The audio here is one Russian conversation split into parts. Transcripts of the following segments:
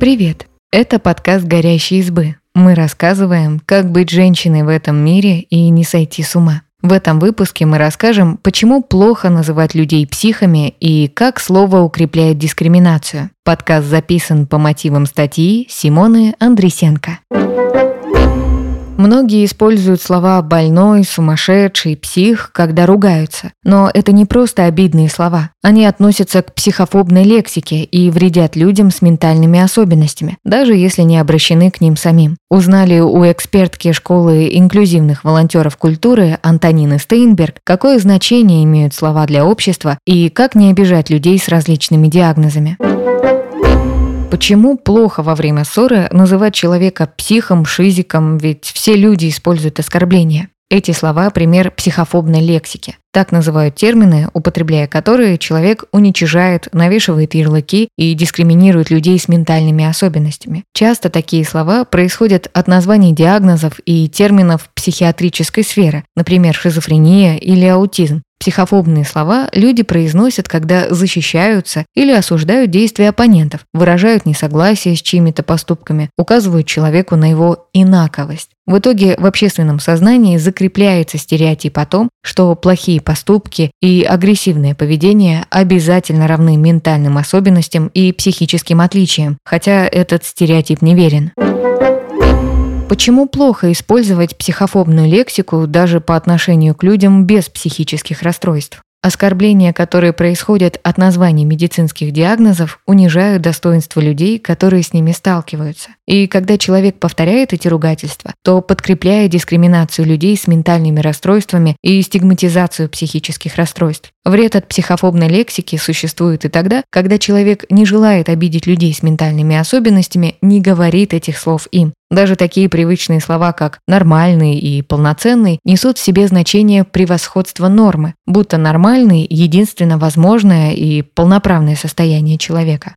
Привет! Это подкаст «Горящие избы». Мы рассказываем, как быть женщиной в этом мире и не сойти с ума. В этом выпуске мы расскажем, почему плохо называть людей психами и как слово укрепляет дискриминацию. Подкаст записан по мотивам статьи Симоны Андресенко. Многие используют слова «больной», «сумасшедший», «псих», когда ругаются. Но это не просто обидные слова. Они относятся к психофобной лексике и вредят людям с ментальными особенностями, даже если не обращены к ним самим. Узнали у экспертки школы инклюзивных волонтеров культуры Антонины Стейнберг, какое значение имеют слова для общества и как не обижать людей с различными диагнозами. Почему плохо во время ссоры называть человека психом, шизиком, ведь все люди используют оскорбления? Эти слова – пример психофобной лексики. Так называют термины, употребляя которые человек уничижает, навешивает ярлыки и дискриминирует людей с ментальными особенностями. Часто такие слова происходят от названий диагнозов и терминов психиатрической сферы, например, шизофрения или аутизм. Психофобные слова люди произносят, когда защищаются или осуждают действия оппонентов, выражают несогласие с чьими-то поступками, указывают человеку на его инаковость. В итоге в общественном сознании закрепляется стереотип о том, что плохие поступки и агрессивное поведение обязательно равны ментальным особенностям и психическим отличиям, хотя этот стереотип неверен. Почему плохо использовать психофобную лексику даже по отношению к людям без психических расстройств? Оскорбления, которые происходят от названий медицинских диагнозов, унижают достоинство людей, которые с ними сталкиваются. И когда человек повторяет эти ругательства, то подкрепляя дискриминацию людей с ментальными расстройствами и стигматизацию психических расстройств. Вред от психофобной лексики существует и тогда, когда человек не желает обидеть людей с ментальными особенностями, не говорит этих слов им. Даже такие привычные слова, как «нормальный» и «полноценный» несут в себе значение превосходства нормы, будто нормальный – единственно возможное и полноправное состояние человека.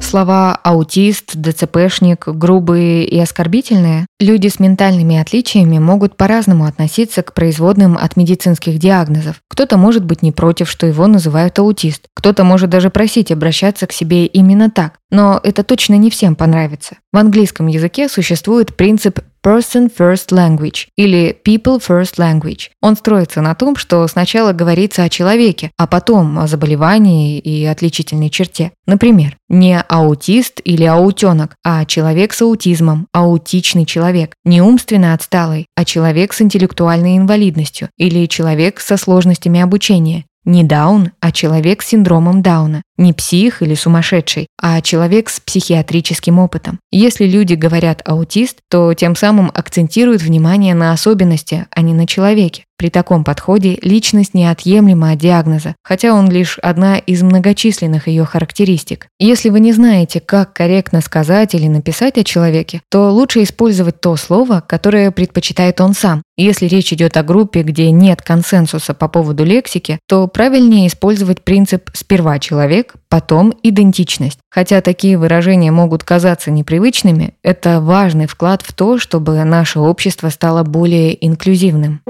Слова «аутист», «ДЦПшник» грубые и оскорбительные, люди с ментальными отличиями могут по-разному относиться к производным от медицинских диагнозов. Кто-то может быть не против, что его называют аутист, кто-то может даже просить обращаться к себе именно так, но это точно не всем понравится. В английском языке существует принцип Person First Language или People First Language. Он строится на том, что сначала говорится о человеке, а потом о заболевании и отличительной черте. Например, не аутист или аутенок, а человек с аутизмом, аутичный человек, не умственно отсталый, а человек с интеллектуальной инвалидностью или человек со сложностями обучения, не Даун, а человек с синдромом Дауна. Не псих или сумасшедший, а человек с психиатрическим опытом. Если люди говорят «аутист», то тем самым акцентируют внимание на особенности, а не на человеке. При таком подходе личность неотъемлема от диагноза, хотя он лишь одна из многочисленных ее характеристик. Если вы не знаете, как корректно сказать или написать о человеке, то лучше использовать то слово, которое предпочитает он сам. Если речь идет о группе, где нет консенсуса по поводу лексики, то правильнее использовать принцип «сперва человек, потом идентичность». Хотя такие выражения могут казаться непривычными, это важный вклад в то, чтобы наше общество стало более инклюзивным.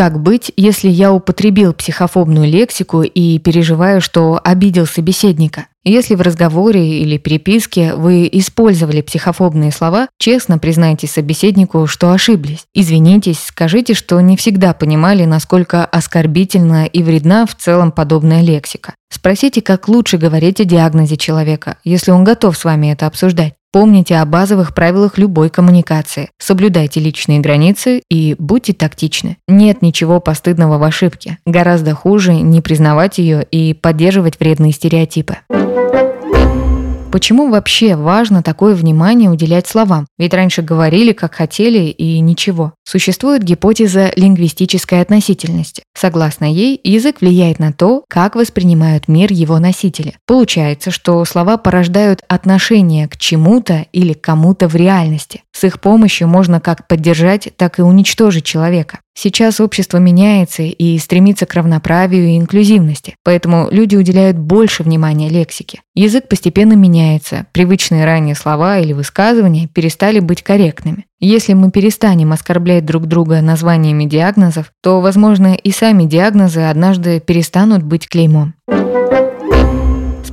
Как быть, если я употребил психофобную лексику и переживаю, что обидел собеседника? Если в разговоре или переписке вы использовали психофобные слова, честно признайте собеседнику, что ошиблись. Извинитесь, скажите, что не всегда понимали, насколько оскорбительна и вредна в целом подобная лексика. Спросите, как лучше говорить о диагнозе человека, если он готов с вами это обсуждать. Помните о базовых правилах любой коммуникации. Соблюдайте личные границы и будьте тактичны. Нет ничего постыдного в ошибке. Гораздо хуже не признавать ее и поддерживать вредные стереотипы. Почему вообще важно такое внимание уделять словам? Ведь раньше говорили, как хотели, и ничего. Существует гипотеза лингвистической относительности. Согласно ей, язык влияет на то, как воспринимают мир его носители. Получается, что слова порождают отношение к чему-то или кому-то в реальности. С их помощью можно как поддержать, так и уничтожить человека. Сейчас общество меняется и стремится к равноправию и инклюзивности, поэтому люди уделяют больше внимания лексике. Язык постепенно меняется, привычные ранее слова или высказывания перестали быть корректными. Если мы перестанем оскорблять друг друга названиями диагнозов, то, возможно, и сами диагнозы однажды перестанут быть клеймом.